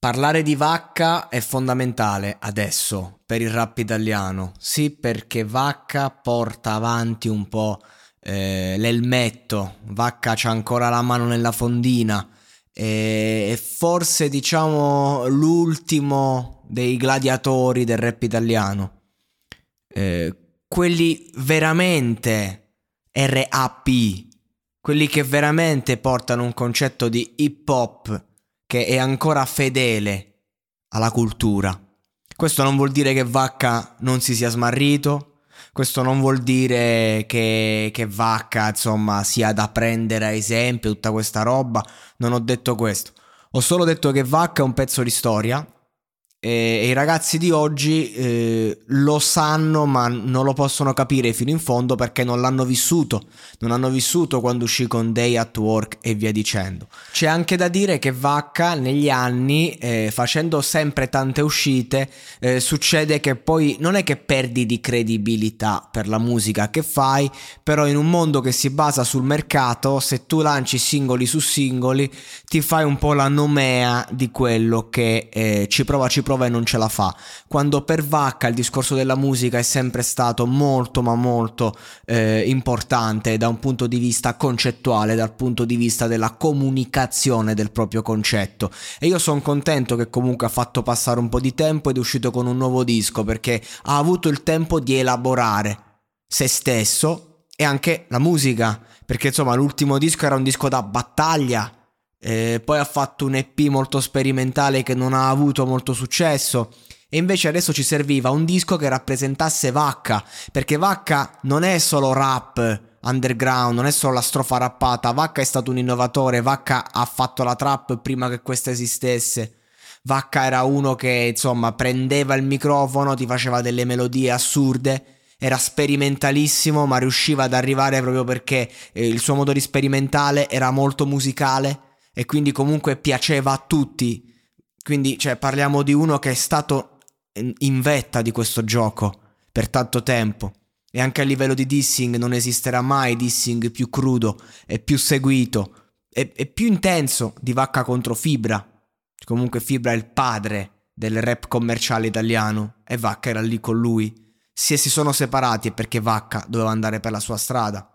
Parlare di Vacca è fondamentale adesso per il rap italiano. Sì, perché Vacca porta avanti un po' eh, l'elmetto. Vacca c'ha ancora la mano nella fondina. E, forse diciamo l'ultimo dei gladiatori del rap italiano. Eh, quelli veramente RAP, quelli che veramente portano un concetto di hip hop che è ancora fedele alla cultura. Questo non vuol dire che Vacca non si sia smarrito, questo non vuol dire che, che Vacca insomma sia da prendere a esempio tutta questa roba, non ho detto questo. Ho solo detto che Vacca è un pezzo di storia e, i ragazzi di oggi eh, lo sanno ma non lo possono capire fino in fondo perché non l'hanno vissuto, non hanno vissuto quando uscì con Day at Work e via dicendo. C'è anche da dire che Vacca negli anni, eh, facendo sempre tante uscite, eh, succede che poi non è che perdi di credibilità per la musica che fai, però in un mondo che si basa sul mercato, se tu lanci singoli su singoli, ti fai un po' la nomea di quello che eh, ci prova, ci prova prova e non ce la fa. Quando per Vacca il discorso della musica è sempre stato molto ma molto eh, importante da un punto di vista concettuale, dal punto di vista della comunicazione del proprio concetto. E io sono contento che comunque ha fatto passare un po' di tempo ed è uscito con un nuovo disco perché ha avuto il tempo di elaborare se stesso e anche la musica. Perché insomma l'ultimo disco era un disco da battaglia eh, poi ha fatto un EP molto sperimentale che non ha avuto molto successo. E invece adesso ci serviva un disco che rappresentasse Vacca, perché Vacca non è solo rap underground, non è solo la strofa rappata, Vacca è stato un innovatore, Vacca ha fatto la trap prima che questa esistesse. Vacca era uno che insomma prendeva il microfono, ti faceva delle melodie assurde, era sperimentalissimo, ma riusciva ad arrivare proprio perché eh, il suo modo di sperimentale era molto musicale e quindi comunque piaceva a tutti. Quindi, cioè, parliamo di uno che è stato in vetta di questo gioco per tanto tempo. E anche a livello di dissing non esisterà mai dissing più crudo e più seguito e, e più intenso di Vacca contro Fibra. Comunque Fibra è il padre del rap commerciale italiano e Vacca era lì con lui. Se si sono separati è perché Vacca doveva andare per la sua strada.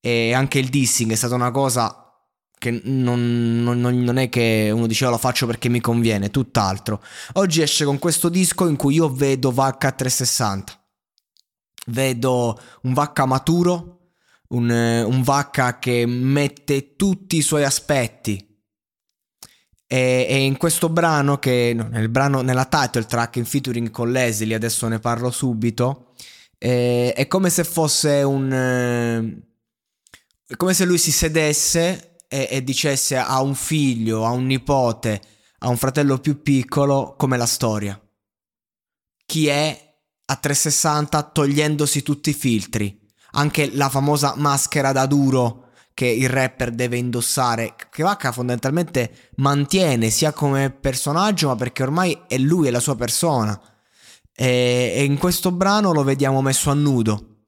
E anche il dissing è stata una cosa che non, non, non, è che uno diceva lo faccio perché mi conviene, tutt'altro. Oggi esce con questo disco in cui io vedo Vacca 360. Vedo un Vacca maturo, un, un Vacca che mette tutti i suoi aspetti. E, e in questo brano, che no, nel brano, nella title track in featuring con Leslie, adesso ne parlo subito, eh, è come se fosse un... Eh, come se lui si sedesse e, e dicesse a un figlio, a un nipote, a un fratello più piccolo come la storia. Chi è a 360 togliendosi tutti i filtri, anche la famosa maschera da duro che il rapper deve indossare, che Vacca fondamentalmente mantiene sia come personaggio, ma perché ormai è lui, è la sua persona. E, e in questo brano lo vediamo messo a nudo.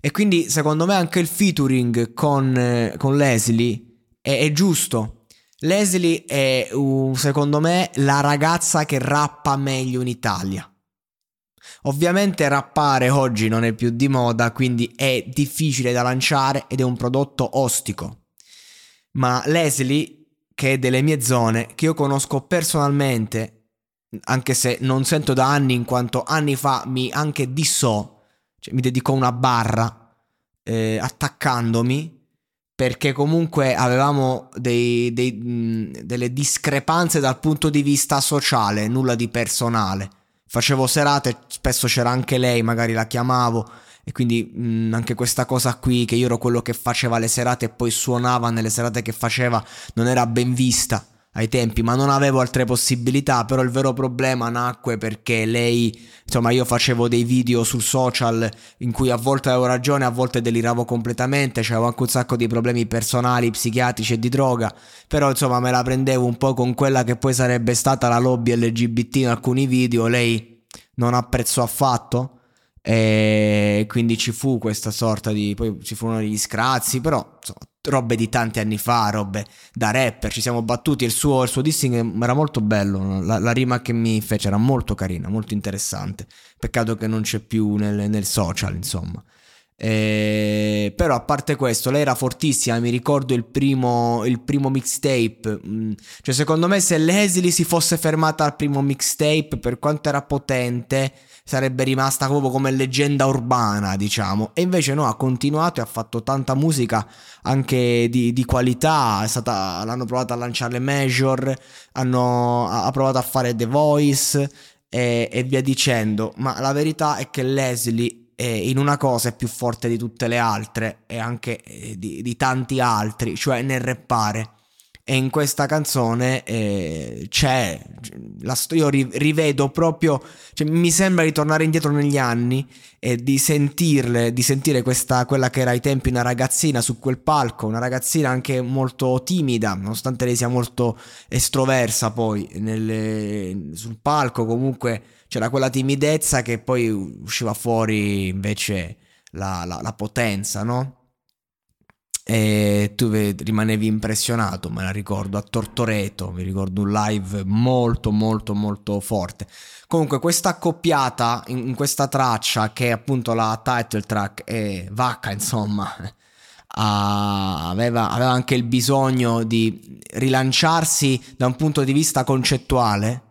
E quindi secondo me anche il featuring con, eh, con Leslie è, è giusto. Leslie è, uh, secondo me, la ragazza che rappa meglio in Italia. Ovviamente rappare oggi non è più di moda, quindi è difficile da lanciare ed è un prodotto ostico. Ma Leslie, che è delle mie zone, che io conosco personalmente, anche se non sento da anni, in quanto anni fa mi anche dissò, cioè mi dedicò una barra eh, attaccandomi perché comunque avevamo dei, dei, mh, delle discrepanze dal punto di vista sociale, nulla di personale. Facevo serate, spesso c'era anche lei, magari la chiamavo e quindi mh, anche questa cosa qui che io ero quello che faceva le serate e poi suonava nelle serate che faceva non era ben vista ai tempi, ma non avevo altre possibilità, però il vero problema nacque perché lei, insomma, io facevo dei video sul social in cui a volte avevo ragione, a volte deliravo completamente, avevo anche un sacco di problemi personali, psichiatrici e di droga, però insomma me la prendevo un po' con quella che poi sarebbe stata la lobby LGBT in alcuni video, lei non apprezzò affatto e quindi ci fu questa sorta di poi ci furono degli scrazzi però insomma, robe di tanti anni fa robe da rapper ci siamo battuti il suo, il suo dissing era molto bello la, la, rima che mi fece era molto carina molto interessante. Peccato che non c'è più nel, nel social insomma eh, però a parte questo lei era fortissima mi ricordo il primo, il primo mixtape mm, cioè secondo me se Leslie si fosse fermata al primo mixtape per quanto era potente sarebbe rimasta proprio come leggenda urbana, diciamo. E invece no, ha continuato e ha fatto tanta musica anche di, di qualità. Stata, l'hanno provato a lanciare le Major, hanno, ha provato a fare The Voice e, e via dicendo. Ma la verità è che Leslie in una cosa è più forte di tutte le altre e anche eh, di, di tanti altri, cioè nel rappare. E in questa canzone eh, c'è, la, io rivedo proprio, cioè, mi sembra di tornare indietro negli anni e di sentirle, di sentire questa, quella che era ai tempi una ragazzina su quel palco, una ragazzina anche molto timida, nonostante lei sia molto estroversa poi nelle, sul palco, comunque c'era quella timidezza che poi usciva fuori invece la, la, la potenza, no? E tu rimanevi impressionato, me la ricordo, a Tortoreto, mi ricordo un live molto molto molto forte. Comunque questa accoppiata in, in questa traccia che è appunto la title track e Vacca insomma aveva, aveva anche il bisogno di rilanciarsi da un punto di vista concettuale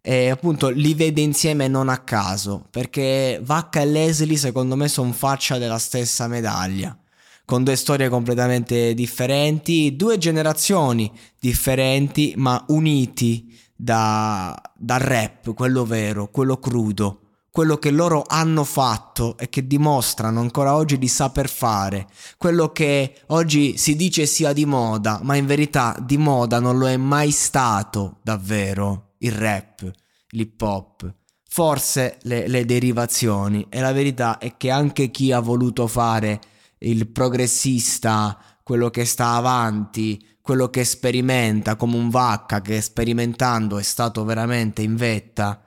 e appunto li vede insieme non a caso perché Vacca e Leslie secondo me sono faccia della stessa medaglia con due storie completamente differenti, due generazioni differenti ma uniti da, dal rap, quello vero, quello crudo, quello che loro hanno fatto e che dimostrano ancora oggi di saper fare, quello che oggi si dice sia di moda, ma in verità di moda non lo è mai stato davvero il rap, l'hip hop. Forse le, le derivazioni e la verità è che anche chi ha voluto fare il progressista, quello che sta avanti, quello che sperimenta come un vacca che sperimentando è stato veramente in vetta,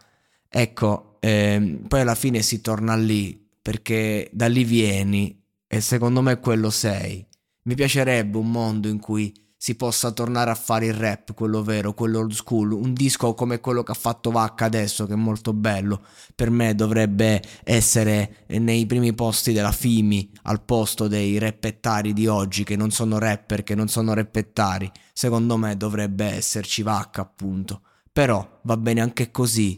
ecco, eh, poi alla fine si torna lì perché da lì vieni e secondo me quello sei. Mi piacerebbe un mondo in cui si possa tornare a fare il rap, quello vero, quello old school, un disco come quello che ha fatto Vacca adesso, che è molto bello, per me dovrebbe essere nei primi posti della Fimi, al posto dei reppettari di oggi, che non sono rapper, che non sono reppettari, secondo me dovrebbe esserci Vacca appunto, però va bene anche così,